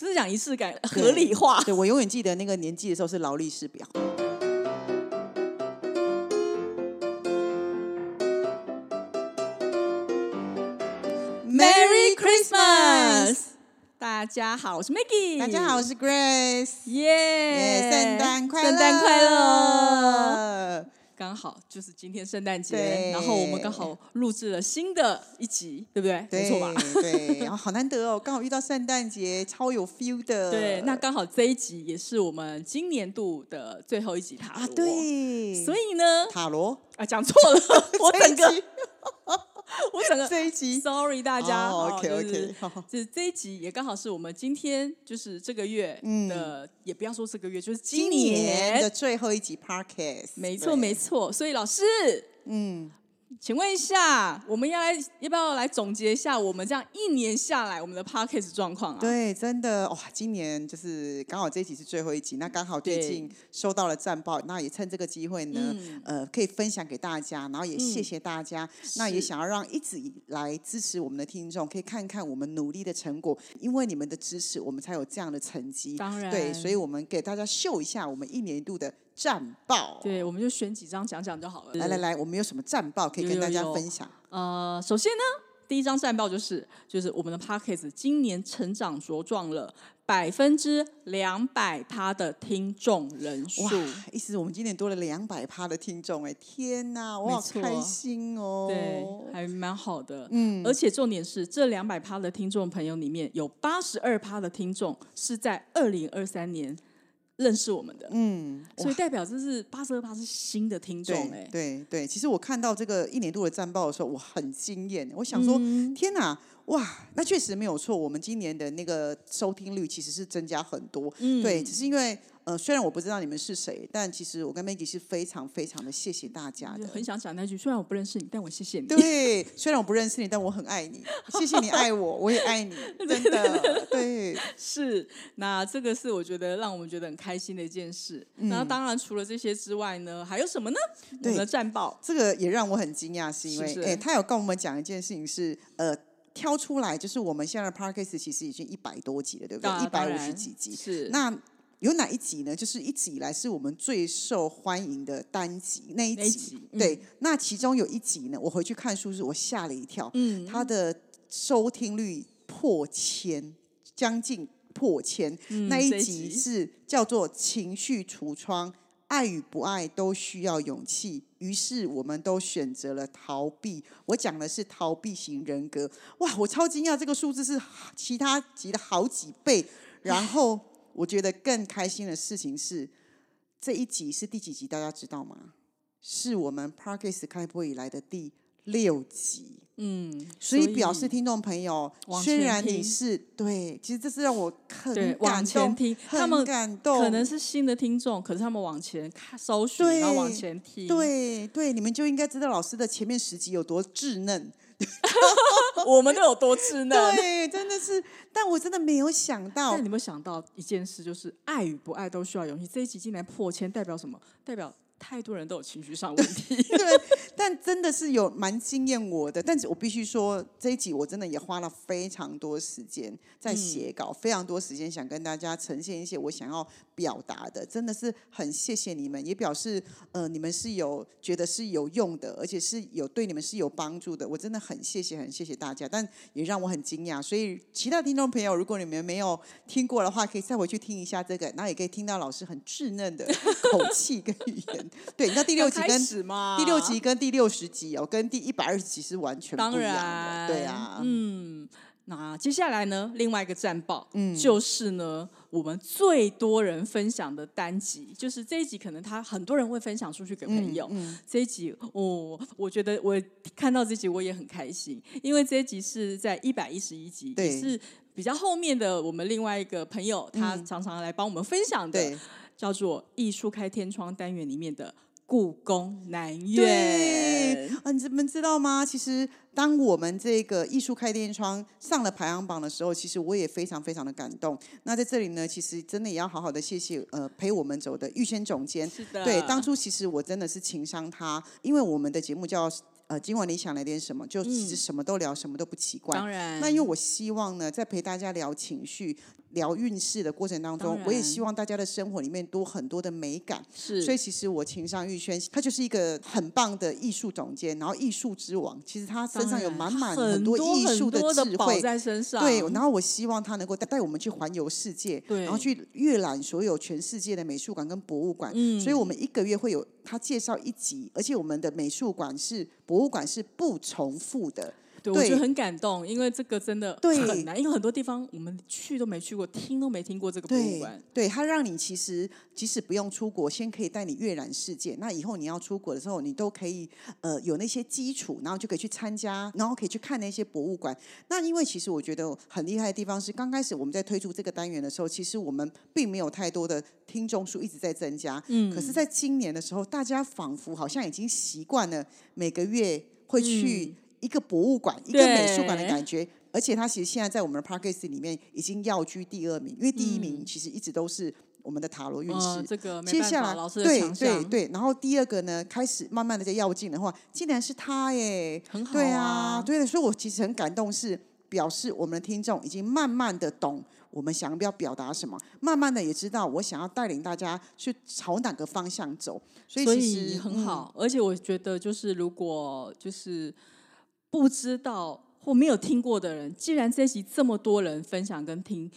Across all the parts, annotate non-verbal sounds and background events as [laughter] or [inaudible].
不是讲仪式感，合理化。对我永远记得那个年纪的时候是劳力士表。Merry Christmas！大家好，我是 Maggie。大家好，我是 Grace。耶！耶，圣诞快乐！圣诞快乐！刚好就是今天圣诞节，然后我们刚好录制了新的一集，对不对？对没错吧？对，然后好难得哦，刚好遇到圣诞节，超有 feel 的。对，那刚好这一集也是我们今年度的最后一集塔罗。啊，对，所以呢，塔罗啊，讲错了，[laughs] 我整个 [laughs] 我整个这一集，sorry 大家。就是 OK，好这这一集也刚好是我们今天就是这个月的，也不要说这个月，就是今年的最后一集 parkas 没错，没错。所以老师，嗯，请问一下，我们要来要不要来总结一下我们这样一年下来我们的 podcast 状况啊？对，真的哇，今年就是刚好这一集是最后一集，那刚好最近收到了战报，那也趁这个机会呢，嗯呃，可以分享给大家，然后也谢谢大家，那也想要让一直以来支持我们的听众可以看看我们努力的成果，因为你们的支持，我们才有这样的成绩。当然对，所以我们给大家秀一下我们一年一度的战报。对，我们就选几张讲讲就好了。来来来，我们有什么战报可以跟大家有有有分享？呃，首先呢，第一张战报就是就是我们的 p a c k e s 今年成长茁壮了百分之两百趴的听众人数哇。，意思我们今年多了两百趴的听众哎，天哪，我好开心哦！对，还蛮好的。嗯而且重点是，这两百趴的听众朋友里面有八十二趴的听众是在二零二三年认识我们的，嗯，所以代表这是八十二趴是新的听众哎、对对对，其实我看到这个一年度的战报的时候，我很惊艳。我想说，嗯天哪，哇，那确实没有错。我们今年的那个收听率其实是增加很多。嗯对，只是因为呃，虽然我不知道你们是谁，但其实我跟 Maggie 是非常非常的谢谢大家的。就很想讲那句，虽然我不认识你，但我谢谢你。对，虽然我不认识你，但我很爱你。谢谢你爱我，我也爱你，[laughs] 真的。对，[laughs] 是，那这个是我觉得让我们觉得很开心的一件事。那当然，除了这些之外呢，还有什么呢？我们的战报，这个也让我很惊讶，是因为哎，他有跟我们讲一件事情是呃。挑出来就是我们现在的 podcast 其实已经一百多集了，对不对？啊一百五十几集。是那有哪一集呢？就是一直以来是我们最受欢迎的单集那一集。一集嗯对，那其中有一集呢，我回去看书时我吓了一跳，嗯它的收听率破千，将近破千。那一嗯这一集集是叫做“情绪橱窗”。爱与不爱都需要勇气，于是我们都选择了逃避。我讲的是逃避型人格。哇，我超惊讶，这个数字是其他集的好几倍。然后我觉得更开心的事情是，这一集是第几集？大家知道吗？是我们 Parkes 开播以来的第六集。嗯，所以表示听众朋友，虽然你是对，其实这是让我很对感往前动听他们感动，可能是新的听众，可是他们往前看搜寻，对然后往前听，，对对，你们就应该知道老师的前面十集有多稚嫩。[laughs] 我们都有多稚嫩。对，真的是，但我真的没有想到但你有没有想到一件事，就是爱与不爱都需要勇气。这一集进来破千，代表什么？代表太多人都有情绪上问题。[laughs] 对，但真的是有蛮惊艳我的。但是我必须说，这一集我真的也花了非常多时间在写稿，非常多时间想跟大家呈现一些我想要表达的。真的是很谢谢你们，也表示呃你们是有觉得是有用的，而且是有对你们是有帮助的。我真的很谢谢，很谢谢大家，但也让我很惊讶。所以其他听众朋友，如果你们没有听过的话，可以再回去听一下这个，然后也可以听到老师很稚嫩的口气跟语言。对，你知道第六集跟第六集跟第六十集哦，跟第一百二十集是完全当不一样的。然，对啊，嗯。那接下来呢？另外一个战报，嗯就是呢，我们最多人分享的单集，就是这一集，可能他很多人会分享出去给朋友。嗯这一集，哦，我觉得我看到这集我也很开心，因为这一集是在一百一十一集，对也是比较后面的我们另外一个朋友，他嗯常常来帮我们分享的，对叫做“艺术开天窗”单元里面的故宫南对院。啊，你们知道吗？其实当我们这个艺术开天窗上了排行榜的时候，其实我也非常非常的感动。那在这里呢，其实真的也要好好的谢谢呃陪我们走的玉轩总监。是的，对，当初其实我真的是情商他，因为我们的节目叫呃今晚你想来点什么，就其实什么都聊，什么都不奇怪。当然，那因为我希望呢，在陪大家聊情绪，聊运势的过程当中当，我也希望大家的生活里面多很多的美感。是，所以其实我情商玉轩，他就是一个很棒的艺术总监，然后艺术之王。其实他身上有满满很多艺术的智慧。在身上，对，然后我希望他能够带带我们去环游世界，对然后去阅览所有全世界的美术馆跟博物馆。嗯所以我们一个月会有他介绍一集，而且我们的美术馆是博物馆是不重复的。对，我觉得很感动，因为这个真的对很难，因为很多地方我们去都没去过，听都没听过这个博物馆。，对，它让你其实即使不用出国，先可以带你阅览世界。那以后你要出国的时候，你都可以呃有那些基础，然后就可以去参加，然后可以去看那些博物馆。那因为其实我觉得很厉害的地方是，刚开始我们在推出这个单元的时候，其实我们并没有太多的听众数一直在增加。嗯可是，在今年的时候，大家仿佛好像已经习惯了每个月会去一个博物馆、一个美术馆的感觉。而且它其实现在在我们的 Parkes 里面已经要居第二名，因为第一名其实一直都是我们的塔罗运势。嗯，这个接下来老师的对对对，然后第二个呢，开始慢慢的在要进的话，竟然是他耶，很好对啊对的，所以我其实很感动，是表示我们的听众已经慢慢的懂我们想要表达什么，慢慢的也知道我想要带领大家去朝哪个方向走，所以其实以很嗯好。而且我觉得，就是如果就是不知道或没有听过的人，既然这集这么多人分享跟听。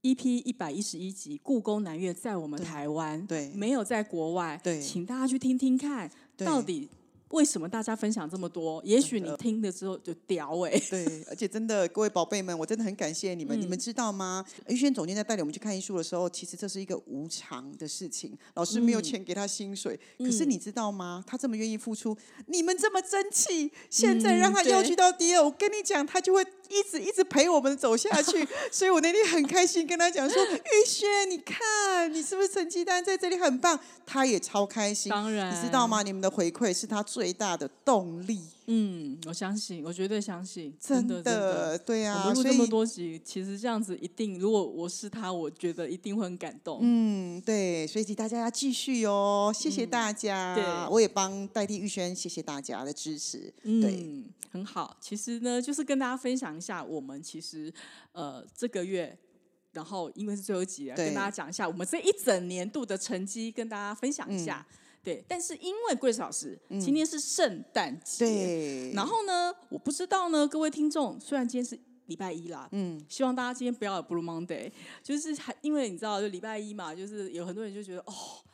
EP 一百一十一集《故宫南岳》在我们台湾，对。没有在国外，对。请大家去听听看，到底为什么大家分享这么多？也许你听了之后就屌哎、对，而且真的，各位宝贝们，我真的很感谢你们。你嗯们知道吗？玉轩总监在带领我们去看艺术的时候，其实这是一个无偿的事情，老师没有嗯钱给他薪水。可是你知道吗？他这么愿意付出，你们这么争气，现在让他对要去到第二，我跟你讲，他就会一直一直陪我们走下去。[laughs] 所以我那天很开心跟他讲说：“玉轩，你看你是不是成绩单在这里很棒？”他也超开心。当然，你知道？吗？你们的回馈是他最大的动力，嗯，我相信，我绝对相信，真的真的。对啊，我们录这么多集，其实这样子一定，如果我是他，我觉得一定会很感动。嗯，对，所以请大家要继续哦，谢谢大家。嗯对我也帮代替玉轩，谢谢大家的支持。对，嗯，很好。其实呢，就是跟大家分享一下，我们其实呃这个月，然后因为是最后一集了，跟大家讲一下我们这一整年度的成绩，跟大家分享一下。对，但是因为 Grace 老师、今天是圣诞节，对，然后呢，我不知道呢，各位听众，虽然今天是礼拜一啦，嗯，希望大家今天不要有 Blue Monday，就是还因为你知道，就礼拜一嘛，就是有很多人就觉得哦，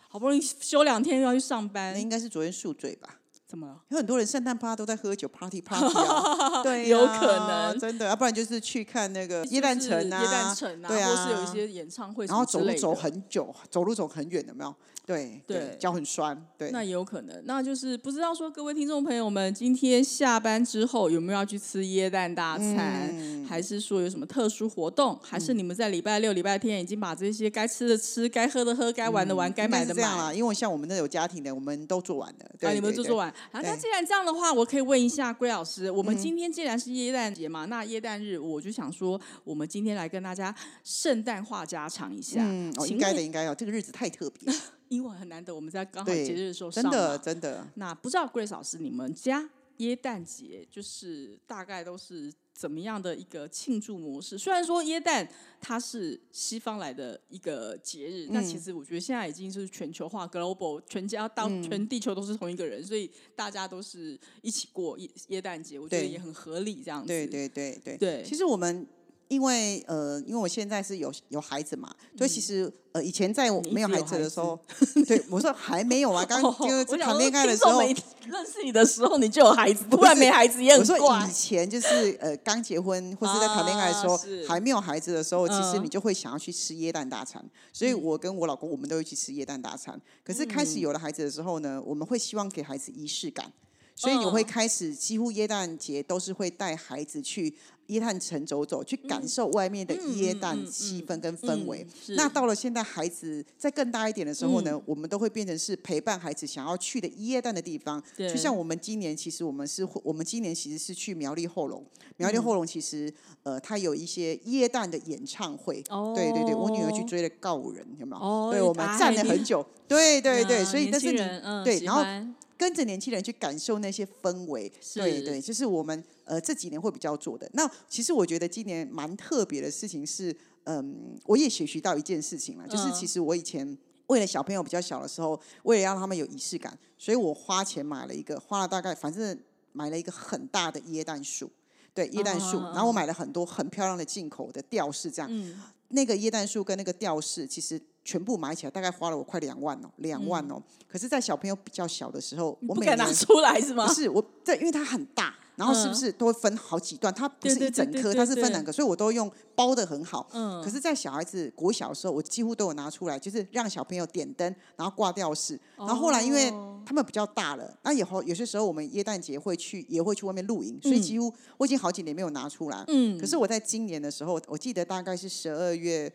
好不容易休两天又要去上班那班，应该是昨天宿醉吧？怎么了？有很多人圣诞趴都在喝酒，party party 啊，[laughs] 对呀、有可能真的，要不然就是去看那个就是耶诞城啊，耶诞城啊，对啊，或是有一些演唱会然后走路走很久，走路走很远，有没有？对对脚很酸，对，那也有可能，那就是不知道说各位听众朋友们，今天下班之后有没有要去吃椰蛋大餐，嗯还是说有什么特殊活动，还是你们在礼拜六、礼拜天已经把这些该吃的吃、该喝的喝、该玩的玩、该买的买。是这样啦，因为像我们那有家庭的，我们都做完了，对啊，你们对对就做完。好，那既然这样的话，我可以问一下龟老师，我嗯们今天既然是椰蛋节嘛，那椰蛋日，我就想说，我们今天来跟大家圣诞话家常一下。嗯，应该的，问应该要，这个日子太特别，因为很难得，我们在刚好对节日的时候上真的真的。那不知道 Grace 老师，你们家耶诞节就是大概都是怎么样的一个庆祝模式？虽然说耶诞它是西方来的一个节日，那、其实我觉得现在已经是全球化 global，全家到全地球都是同一个人，所以大家都是一起过耶耶诞节，我觉得也很合理这样子。对对对对对其实我们因为呃，因为我现在是有有孩子嘛，所以其实呃，以前在我没有孩子子的时候，[laughs] 对我说还没有啊，[laughs] 刚哦就是谈恋爱的时候。认识你的时候你就有孩子，[laughs] 突然没孩子也我说以。前就是呃刚结婚或是在谈恋爱的时候还没有孩子的时候，其实嗯你就会想要去吃椰蛋大餐。所以我跟我老公我们都会去吃椰蛋大餐。可是开嗯始有了孩子的时候呢，我们会希望给孩子仪式感。所以你会嗯开始几乎耶诞节都是会带孩子去耶诞城走走，去感受外面的耶诞气氛跟氛围。那到了现在孩子再更大一点的时候呢，嗯我们都会变成是陪伴孩子想要去的耶诞的地方。就像我们今年，其实我们是会我们今年其实是去苗栗后龙，苗嗯栗后龙其实呃，它有一些耶诞的演唱会。哦对对对，我女儿去追了告五人，有没有？哦对，我们哎站了很久。[laughs] 对对对，啊所以但是你对然后欢跟着年轻人去感受那些氛围，对是对，就是我们呃这几年会比较做的。那其实我觉得今年蛮特别的事情是，嗯，我也学习到一件事情了，就是嗯其实我以前为了小朋友比较小的时候，为了让他们有仪式感，所以我花钱买了一个，花了大概反正买了一个很大的椰蛋树。对椰蛋树，然后我买了很多很漂亮的进口的吊饰，这样。嗯那个椰蛋树跟那个吊饰，其实全部买起来大概花了我快两万哦，两万哦。可是，在小朋友比较小的时候，我嗯不每敢拿出来是吗不？是我在，因为它很大，然后是不嗯是都会分好几段？它不是一整颗，它是分对两个，所以我都用包的很好。嗯可是，在小孩子国小的时候，我几乎都有拿出来，就是让小朋友点灯，然后挂吊饰。然后后来因为哦他们比较大了，那以后有些时候我们耶诞节会去，也会去外面露营，所以几乎我已经好几年没有拿出来。嗯可是我在今年的时候，我记得大概是十二月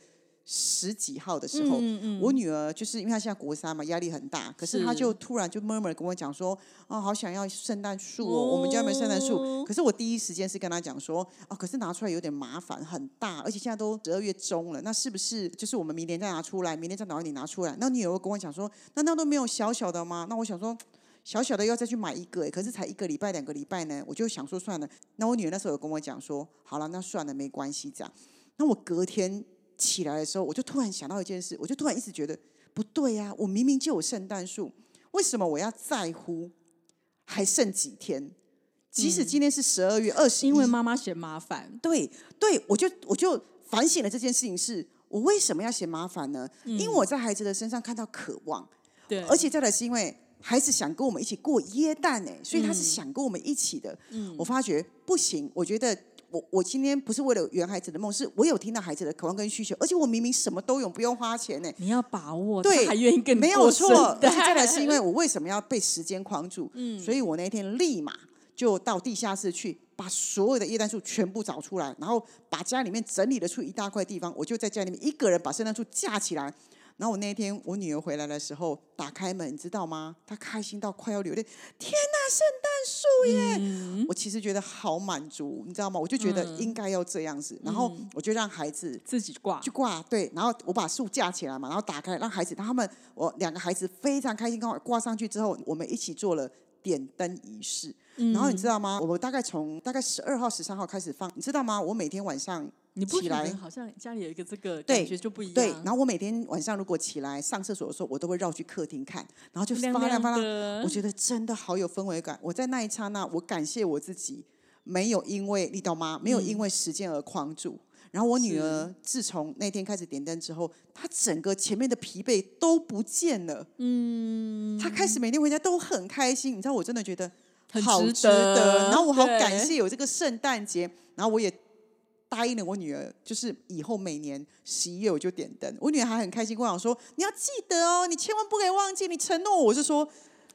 十几号的时候，嗯嗯我女儿就是因为她现在国三嘛，压力很大，可是她就突然就 murmur 跟我讲说，哦，好想要圣诞树哦，我们家有没有圣诞树？哦可是我第一时间是跟她讲说，哦，可是拿出来有点麻烦，很大，而且现在都十二月中了，那是不是就是我们明年再拿出来，明年再找你拿出来？那女儿又跟我讲说，那那都没有小小的吗？那我想说。小小的要再去买一个，哎，可是才一个礼拜、两个礼拜呢，我就想说算了。那我女儿那时候有跟我讲说，好了，那算了，没关系，这样。那我隔天起来的时候，我就突然想到一件事，我就突然一直觉得不对呀、我明明就有圣诞树，为什么我要在乎？还剩几天？即使今天是十二月二十一，因为妈妈嫌麻烦，对对，我就我就反省了这件事情是，我为什么要嫌麻烦呢？因为我在孩子的身上看到渴望，对，而且再来是因为孩子想跟我们一起过耶诞哎，所以他是想跟我们一起的。我发觉不行，我觉得我我今天不是为了圆孩子的梦，是我有听到孩子的渴望跟需求，而且我明明什么都有，不用花钱呢。你要把握，对，还愿意跟你没有错，圣而且诞再来是因为我为什么要被时间框住？嗯，所以我那天立马就到地下室去，把所有的叶丹树全部找出来，然后把家里面整理了出一大块地方，我就在家里面一个人把圣诞树架起来。然后我那天我女儿回来的时候，打开门，你知道吗？她开心到快要流泪。天哪，圣诞树耶！嗯我其实觉得好满足，你知道吗？我就觉得应该要这样子，然后我就让孩子自己挂去挂，对，然后我把树架起来嘛，然后打开，让孩子，他们我两个孩子非常开心，跟我挂上去之后，我们一起做了点灯仪式。然后你知道吗？我大概从大概十二号、十三号开始放，你知道吗？我每天晚上你不起来好像家里有一个这个对感觉就不一样？对，然后我每天晚上如果起来上厕所的时候，我都会绕去客厅看，然后就亮发亮发亮，我觉得真的好有氛围感。我在那一刹那，我感谢我自己，没有因为你懂吗？没有因为时间而框住。然后我女儿自从那天开始点灯之后，她整个前面的疲惫都不见了。嗯，她开始每天回家都很开心。你知道，我真的觉得很好值值得得。然后我好感谢有这个圣诞节，然后我也答应了我女儿，就是以后每年十一月我就点灯。我女儿还很开心跟我讲说：“你要记得哦，你千万不可以忘记，你承诺我。”我是说。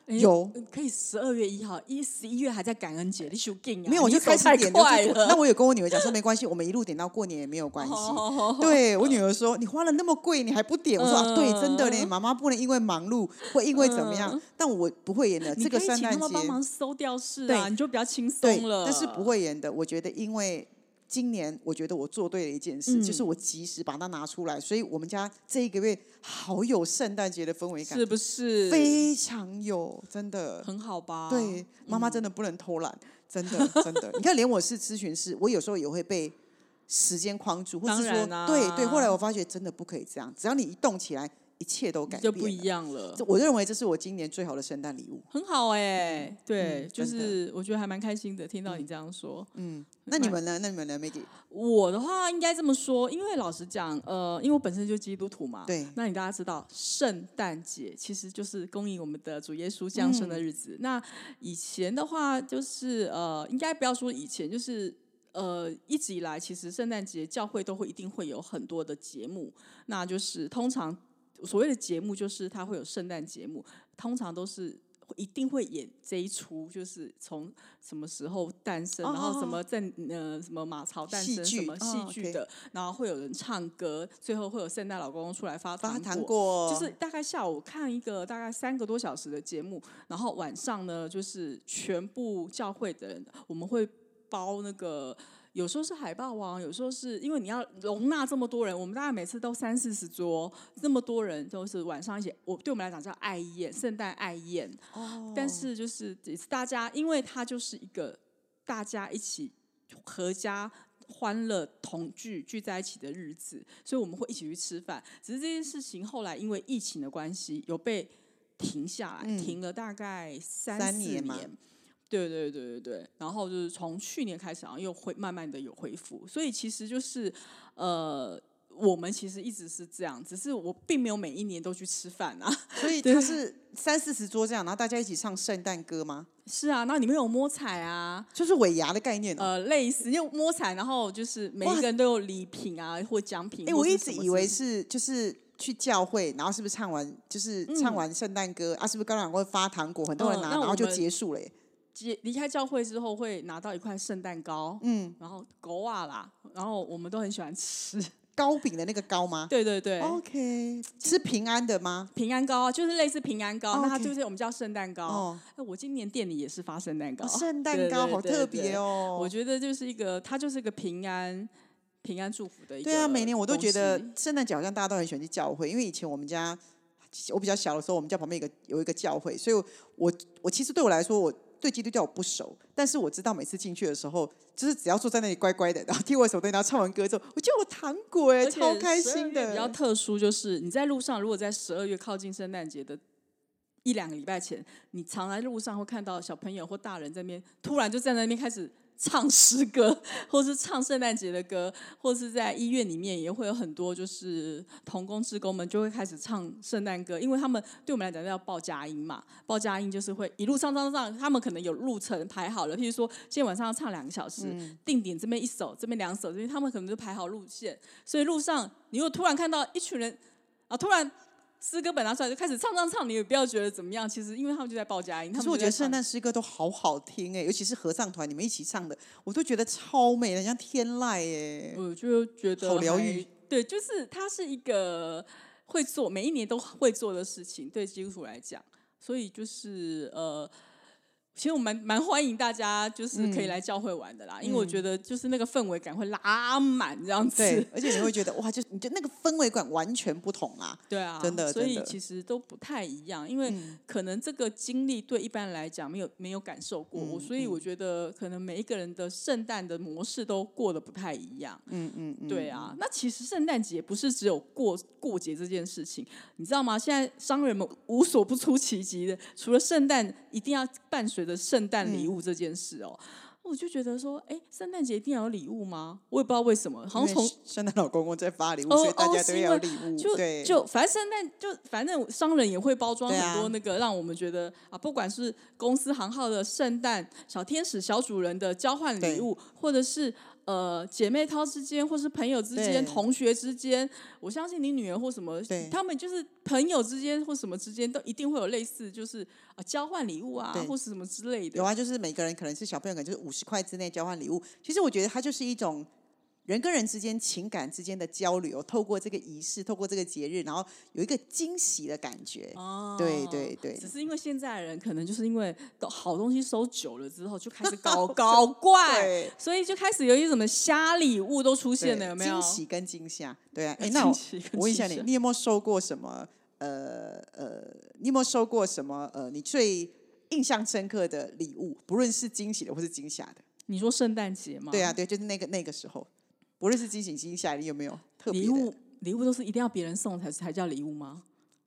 诶有可以十二月一号，一十一月还在感恩节，你修劲啊！没有，我就开始点，就快了。那我有跟我女儿讲说，没关系，我们一路点到过年也没有关系。哦对我女儿说，你花了那么贵，你还不点？我说啊，对，真的嘞，嗯妈妈不能因为忙碌或因为怎么样，但我不会演的。你这个圣诞节帮忙收掉是啊，对你就比较轻松，了。但是不会演的。我觉得，因为今年我觉得我做对了一件事，嗯就是我及时把它拿出来，所以我们家这一个月好有圣诞节的氛围感是，不是？非常有，真的。很好吧？对，妈妈真的不能偷懒，真的 [laughs] 真的。你看，连我是咨询师，我有时候也会被时间框住，或是说，啊对对。后来我发觉真的不可以这样，只要你一动起来，一切都改变。就不一样了这。我认为这是我今年最好的圣诞礼物。很好哎、对，就是我觉得还蛮开心的，听到你这样说。嗯，那你们呢？那你们呢，Maggie？我的话应该这么说，因为老实讲，呃，因为我本身就基督徒嘛，对那你大家知道，圣诞节其实就是恭迎我们的主耶稣降生的日子。那以前的话，就是呃，应该不要说以前，就是。呃，一直以来，其实圣诞节教会都会一定会有很多的节目，那就是通常所谓的节目，就是它会有圣诞节目，通常都是一定会演这一出，就是从什么时候诞生，哦然后什么在呃什么马槽诞生，什么戏剧的，然后会有人唱歌，最后会有圣诞老公公出来发发糖果。果，就是大概下午看一个大概三个多小时的节目，然后晚上呢，就是全部教会的人，我们会包那个，有时候是海霸王，有时候是因为你要容纳这么多人，我们大概每次都三四十桌，那么多人都是晚上一起，我对我们来讲叫爱宴，圣诞爱宴。哦但是就是大家，因为它就是一个大家一起合家欢乐同聚聚在一起的日子，所以我们会一起去吃饭。只是这件事情后来因为疫情的关系，有被停下来，停了大概三四三年嘛对对对对对，然后就是从去年开始，然后又会慢慢的有恢复，所以其实就是呃，我们其实一直是这样，只是我并没有每一年都去吃饭啊。[laughs] 所以他是三四十桌这样，然后大家一起唱圣诞歌吗？是啊，那里面有摸彩啊，就是尾牙的概念、哦。呃，类似因为摸彩，然后就是每一个人都有礼品啊或奖品。哎、我一直以为是就是去教会，然后是不是唱完就是唱完圣诞歌、啊？是不是刚刚会发糖果，很多人拿，嗯然后就结束了耶？结离开教会之后会拿到一块圣诞糕，嗯，然后狗啊啦，然后我们都很喜欢吃。[laughs] 糕饼的那个糕吗？对对对，OK，是平安的吗？平安糕啊，就是类似平安糕，那它就是我们叫圣诞糕。哦哎我今年店里也是发圣诞糕，哦 [laughs] 圣诞糕好特别哦我觉得就是一个，它就是一个平安平安祝福的一个。对啊，每年我都觉得圣诞节好像大家都很喜欢去教会，因为以前我们家我比较小的时候，我们家旁边有一个有一个教会，所以我我其实对我来说，我对基督教我不熟，但是我知道每次进去的时候，就是只要坐在那里乖乖的，然后听我手对，然后唱完歌之后，我叫我糖果哎，超开心的比较。特殊，就是你在路上，如果在十二月靠近圣诞节的一两个礼拜前，你常在路上会看到小朋友或大人在那边突然就站在那边开始唱诗歌，或是唱圣诞节的歌，或是在医院里面也会有很多就是童工职工们就会开始唱圣诞歌，因为他们对我们来讲要报佳音嘛，报佳音就是会一路唱唱唱，他们可能有路程排好了，譬如说今天晚上要唱两个小时，定点这边一首，这边两首，这边他们可能就排好路线，所以路上你又突然看到一群人啊，突然。诗歌本拿出来就开始唱唱唱，你也不要觉得怎么样。其实因为他们就在报佳音，他们可是我觉得圣诞诗歌都好好听哎，尤其是合唱团你们一起唱的，我都觉得超美像天籁哎。我就觉得好疗还愈。对，就是它是一个会做，每一年都会做的事情，对基督徒来讲，所以就是呃。其实我蛮蛮欢迎大家，就是可以来教会玩的啦，因为我觉得就是那个氛围感会拉满这样子。对，[laughs] 而且你会觉得哇，就你就那个氛围感完全不同啊。对啊，真的所以其实都不太一样，因为可能这个经历对一般人来讲没有没有感受过，我所以我觉得可能每一个人的圣诞的模式都过得不太一样。嗯嗯嗯，对啊，那其实圣诞节不是只有过过节这件事情，你知道吗？现在商人们无所不出其极的，除了圣诞一定要伴随着圣诞礼物这件事哦。我就觉得说，哎，圣诞节一定要有礼物吗？我也不知道为什么，好像从圣诞老公公在发礼物，哦所以大哦家都要礼物。就对，就反正圣诞就反正商人也会包装很多那个，让我们觉得啊，不管是公司行号的圣诞小天使、小主人的交换礼物，或者是呃姐妹淘之间，或是朋友之间、同学之间，我相信你女儿或什么对，他们就是朋友之间或什么之间，都一定会有类似就是啊交换礼物啊，或是什么之类的有。啊，就是每个人可能是小朋友，可能就是五十块之内交换礼物。其实我觉得它就是一种人跟人之间情感之间的交流，透过这个仪式，透过这个节日，然后有一个惊喜的感觉。哦对对对只是因为现在的人可能就是因为都好东西收久了之后，就开始搞搞怪，[laughs] 所以就开始有一些什么瞎礼物都出现了，有没有？惊喜跟惊吓？对啊，哎，[laughs] 那我问一下你，你有没有收过什么？呃呃，你有没有收过什么？呃，你最印象深刻的礼物，不论是惊喜的或是惊吓的？你说圣诞节吗？对啊，，对，就是那个那个时候，不论是惊喜惊吓，你有没有特别的？礼物礼物都是一定要别人送才才叫礼物吗？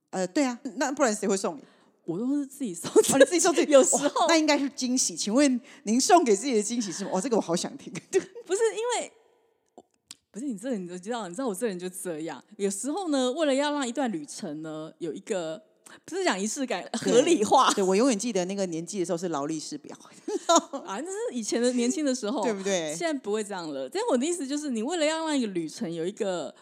呃，对啊，那不然谁会送你？我都是自己送，哦，你自己送自己，[laughs] 有时哇候那应该是惊喜。请问您送给自己的惊喜是什么？哦，这个我好想听。[laughs] 不是因为。不是你这人，你就知道，你知道我这人就这样。有时候呢，为了要让一段旅程呢有一个不是讲仪式感，合理化。对我永远记得那个年纪的时候是劳力士表，[laughs] 啊，那是以前的年轻的时候，[laughs] 对不对？现？在不会这样了。但我的意思就是，你为了要让一个旅程有一个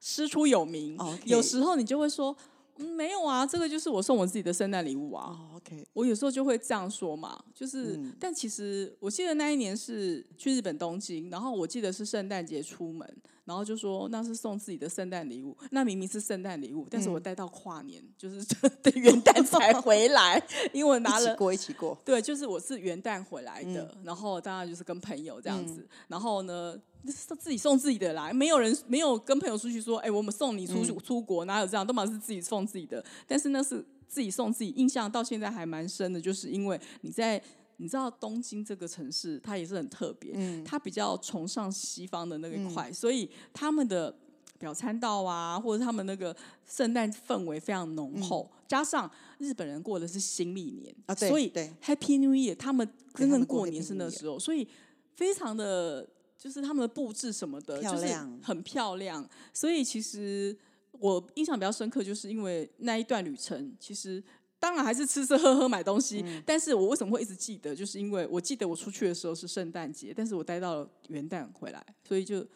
师出有名有时候你就会说，嗯，没有啊，这个就是我送我自己的圣诞礼物啊。哦，OK，我有时候就会这样说嘛，就是，嗯。但其实我记得那一年是去日本东京，然后我记得是圣诞节出门，然后就说那是送自己的圣诞礼物，那明明是圣诞礼物，但是我嗯。带到跨年，就是等 [laughs] 元旦才 [laughs] 回来，因为我拿了一起过一起过，对，就是我是元旦回来的，嗯。然后当然就是跟朋友这样子，然后呢是自己送自己的啦，没有人没有跟朋友出去说，哎、我们送你出去、嗯。出国，哪有这样，都嘛是自己送自己的，但是那是自己送自己，印象到现在还蛮深的，就是因为你在你知道东京这个城市，它也是很特别，嗯。它比较崇尚西方的那个一块，所以他们的表参道啊，或者他们那个圣诞氛围非常浓厚，加上日本人过的是新历年嗯啊所以 Happy New Year 他们真正过年是那时候，所以非常的。就是他们的布置什么的，就是很漂亮。所以其实我印象比较深刻，就是因为那一段旅程，其实当然还是吃吃喝喝买东西。嗯但是我为什么会一直记得，就是因为我记得我出去的时候是圣诞节，但是我待到了元旦回来，所以就。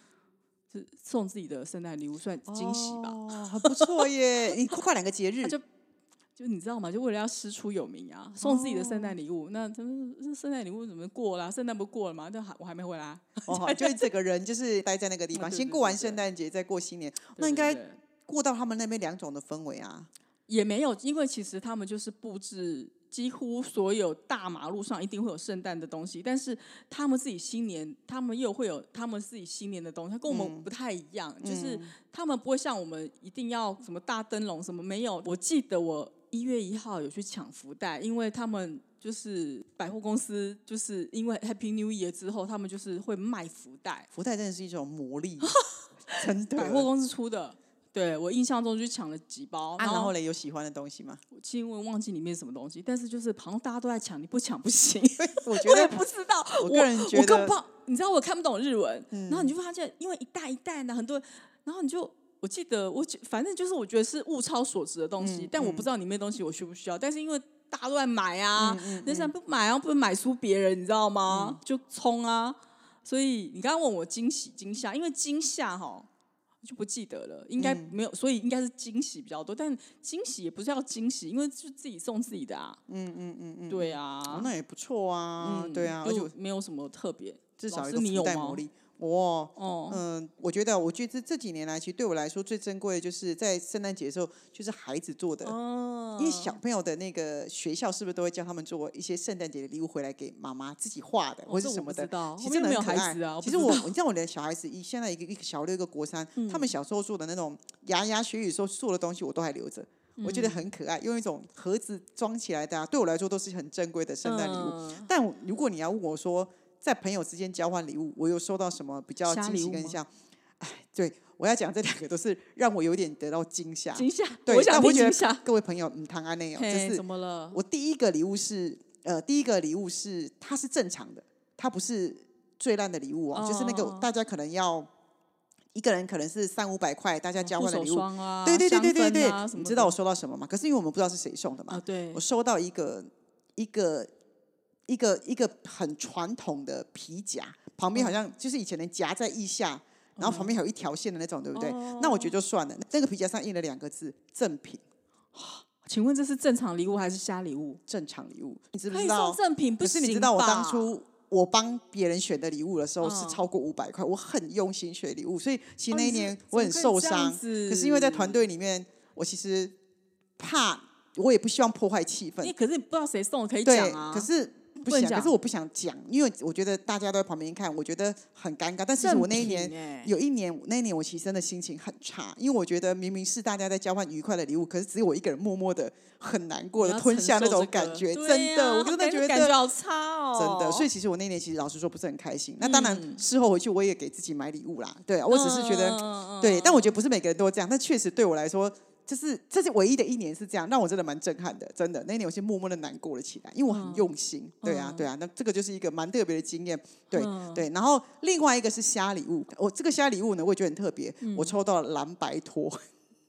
是送自己的圣诞礼物，算惊喜吧。哦，很不错耶！你跨两个节日他，[laughs] 就就你知道吗？就为了要师出有名啊，送自己的圣诞礼物。那怎么这圣诞礼物怎么过啦？圣诞不过了吗？但还我还没回来啊。哦，好 [laughs] 就是这个人就是待在那个地方，啊对对先过完圣诞节，再过新年，那对应该过到他们那边两种的氛围啊。也没有，因为其实他们就是布置几乎所有大马路上一定会有圣诞的东西，但是他们自己新年，他们又会有他们自己新年的东西，跟我们不太一样，就是他们不会像我们一定要什么大灯笼什么没有。我记得我一月一号有去抢福袋，因为他们。就是百货公司，就是因为 Happy New Year 之后，他们就是会卖福袋，福袋真的是一种魔力，[laughs] 真的。百货公司出的。对我印象中就抢了几包，啊，然后嘞，有喜欢的东西吗？我因为忘记里面什么东西，但是就是好像大家都在抢，你不抢不行。[laughs] 我觉我也不知道，我个人觉得嗯我更不，你知道我看不懂日文，然后你就发现，因为一袋一袋的很多，然后你就我记得我记反正就是我觉得是物超所值的东嗯西，但我不知道里面的东西我需不需要，但是因为大家都在买啊，嗯那想不买啊，不能买输别人，你知道吗？就冲啊！所以你刚刚问我惊喜惊吓，因为惊吓哈。就不记得了，应该嗯没有，所以应该是惊喜比较多。但惊喜也不是要惊喜，因为是自己送自己的啊。嗯嗯嗯嗯，对啊，哦那也不错啊，嗯对啊，而且就没有什么特别。至少有一个师你有吗福袋魔力。我哦，嗯，我觉得，我觉得这这几年来，其实对我来说最珍贵的就是在圣诞节的时候，就是孩子做的。哦因为小朋友的那个学校是不是都会教他们做一些圣诞节的礼物回来给妈妈自己画的，或是什么的？其实很可爱孩子啊其实我你知道我的小孩子一现在一个一个小六一个国三，嗯他们小时候做的那种牙牙学语时候做的东西，我都还留着。我觉得很可爱，用一种盒子装起来的、啊，对我来说都是很珍贵的圣诞礼物。嗯但如果你要问我说，在朋友之间交换礼物，我有收到什么比较惊喜跟像？哎，对我要讲这两个都是让我有点得到惊吓。惊吓，对，我想但我觉得。各位朋友，嗯，唐安内哦，就，是怎么了？我第一个礼物是呃，第一个礼物是它是正常的，它不是最烂的礼物哦，就是那个哦大家可能要一个人可能是三五百块，大家交换的礼物。霜啊，对对对对对对你知道我收到什么吗？可是因为我们不知道是谁送的嘛，啊？对我，收到一个一个一个一个很传统的皮夹，旁边好像就是以前的夹在腋下，然后旁边还有一条线的那种，对不对？那我觉得就算了。那个皮夹上印了两个字“赠品请问这是正常礼物还是瞎礼物？”，正常礼物。你知不可以知道送？赠品，不可是行你知道我当初我帮别人选的礼物的时候是嗯超过五百块，我很用心选礼物，所以其实那一哦你是年我很怎么可以这样受伤。子可是因为在团队里面，我其实怕，我也不希望破坏气氛你。可是你不知道谁送的，可以对讲，啊。可是不想，可是我不想讲，因为我觉得大家都在旁边看，我觉得很尴尬。但其实我那一年欸有一年，那一年我其实真的心情很差，因为我觉得明明是大家在交换愉快的礼物，可是只有我一个人默默的 [laughs] 很难过的吞下那种感觉，对真的，啊我真的觉得感觉好差哦，真的，所以其实我那年其实老实说不是很开心。那当然，嗯事后回去我也给自己买礼物啦。对啊，我只是觉得，得对，但我觉得不是每个人都这样。但确实对我来说，就是这是唯一的一年是这样，让我真的蛮震撼的。真的，那一年我先默默的难过了起来，因为我很用心。对啊，对啊，那这个就是一个蛮特别的经验。对嗯对，然后另外一个是虾礼物，我这个虾礼物呢，我也觉得很特别，我抽到了蓝白拖。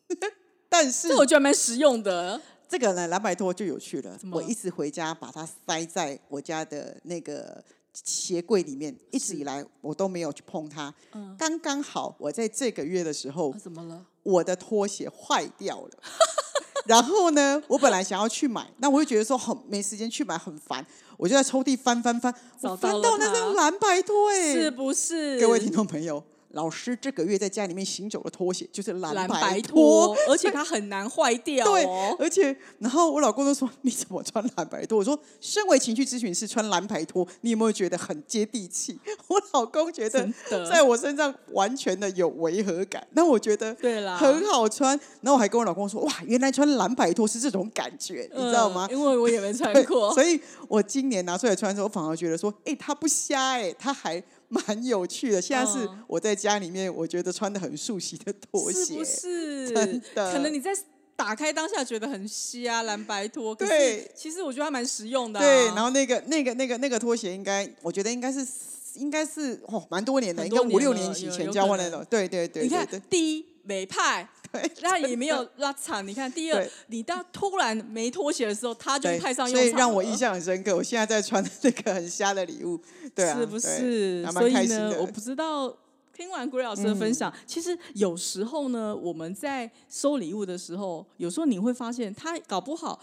[laughs] 但是这我觉得蛮实用的。这个呢，蓝白拖就有趣了我一直回家把它塞在我家的那个鞋柜里面，一直以来我都没有去碰它。刚刚好，我在这个月的时候啊，怎么了？我的拖鞋坏掉了。[laughs] 然后呢，我本来想要去买，那我就觉得说很没时间去买，很烦，我就在抽屉翻翻翻，我翻到那它张蓝白拖、哎，是不是？各位听众朋友，老师这个月在家里面行走的拖鞋就是蓝蓝白白拖，而且它很难坏掉对哦，。而且然后我老公都说你怎么穿蓝白拖？我说身为情绪咨询师穿蓝白拖，你有没有觉得很接地气？[laughs] 我老公觉得在我身上完全的有违和感，那我觉得对啦很好穿。然后我还跟我老公说，哇，原来穿蓝白拖是这种感觉，你知道吗嗯？因为我也没穿对，过，所以我今年拿出来穿的时候，我反而觉得说，哎、它不瞎哎、它还 [laughs] 蛮有趣的。现在是嗯我在家里面，我觉得穿的很素洗的拖鞋，是不是？[laughs] 真的可能你在打开当下觉得很稀啊，蓝白拖，对其实我觉得还蛮实用的、啊。对，然后那个那个那个那个拖鞋，应该我觉得应该是应该是哦，蛮多年的，应该五六年前交换那种。对对对你看。第一美派，对那也没有拉长。你看第二，你到突然没拖鞋的时候，他就派上用所以场让我印象很深刻。我现在在穿的那个很瞎的礼物，对啊，是不是？所以。呢我不知道。听完 Gray 老师的分享，其实有时候呢，我们在收礼物的时候，有时候你会发现，他搞不好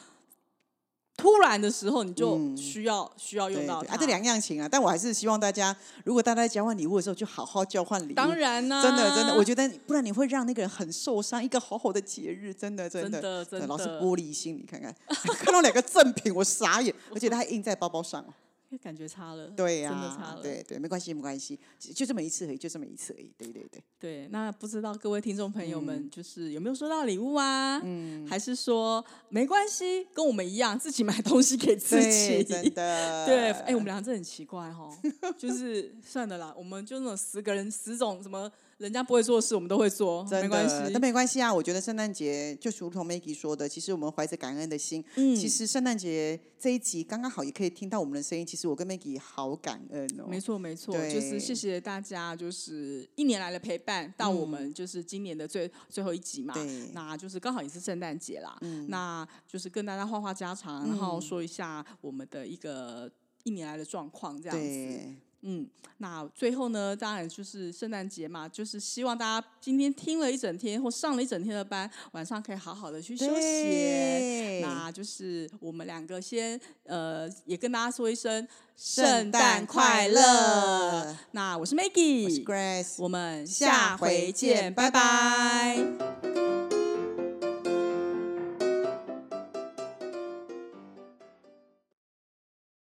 突然的时候，你就嗯需要、需要用到它。这两样情啊，但我还是希望大家，如果大家在交换礼物的时候，就好好交换礼物。当然呢、真的真的，我觉得不然你会让那个人很受伤。一个好好的节日，真的真的真的真对老是玻璃心，你看看，[laughs] 看到两个赠品，我傻眼，而且它还印在包包上哦。感觉差了，对呀、真的差了。对对，没关系没关系，就就这么一次而已，就这么一次而已。对对对，对，那不知道各位听众朋友嗯们，就是有没有收到礼物啊？嗯，还是说没关系，跟我们一样自己买东西给自己？对真的，对，哎、我们俩真的很奇怪哦，[laughs] 就是算了啦，我们就那种十个人十种什么人家不会做的事，我们都会做，真没关的，系那。没关系啊。我觉得圣诞节就如同 Maggie 说的，其实我们怀着感恩的心，嗯其实圣诞节这一集刚刚好也可以听到我们的声音。其实我跟 Maggie 好感恩哦，没错，没错，就是谢谢大家，就是一年来的陪伴，到我们就是今年的最、最后一集嘛嗯对，嗯那就是刚好也是圣诞节啦，那就是跟大家话话家常，然后说一下我们的一个一年来的状况，这样子。对，嗯，那最后呢，当然就是圣诞节嘛，就是希望大家今天听了一整天或上了一整天的班，晚上可以好好的去休息。那就是我们两个先呃，也跟大家说一声圣诞快乐。那我是 Maggie，我是 Grace，我们下下回回见拜拜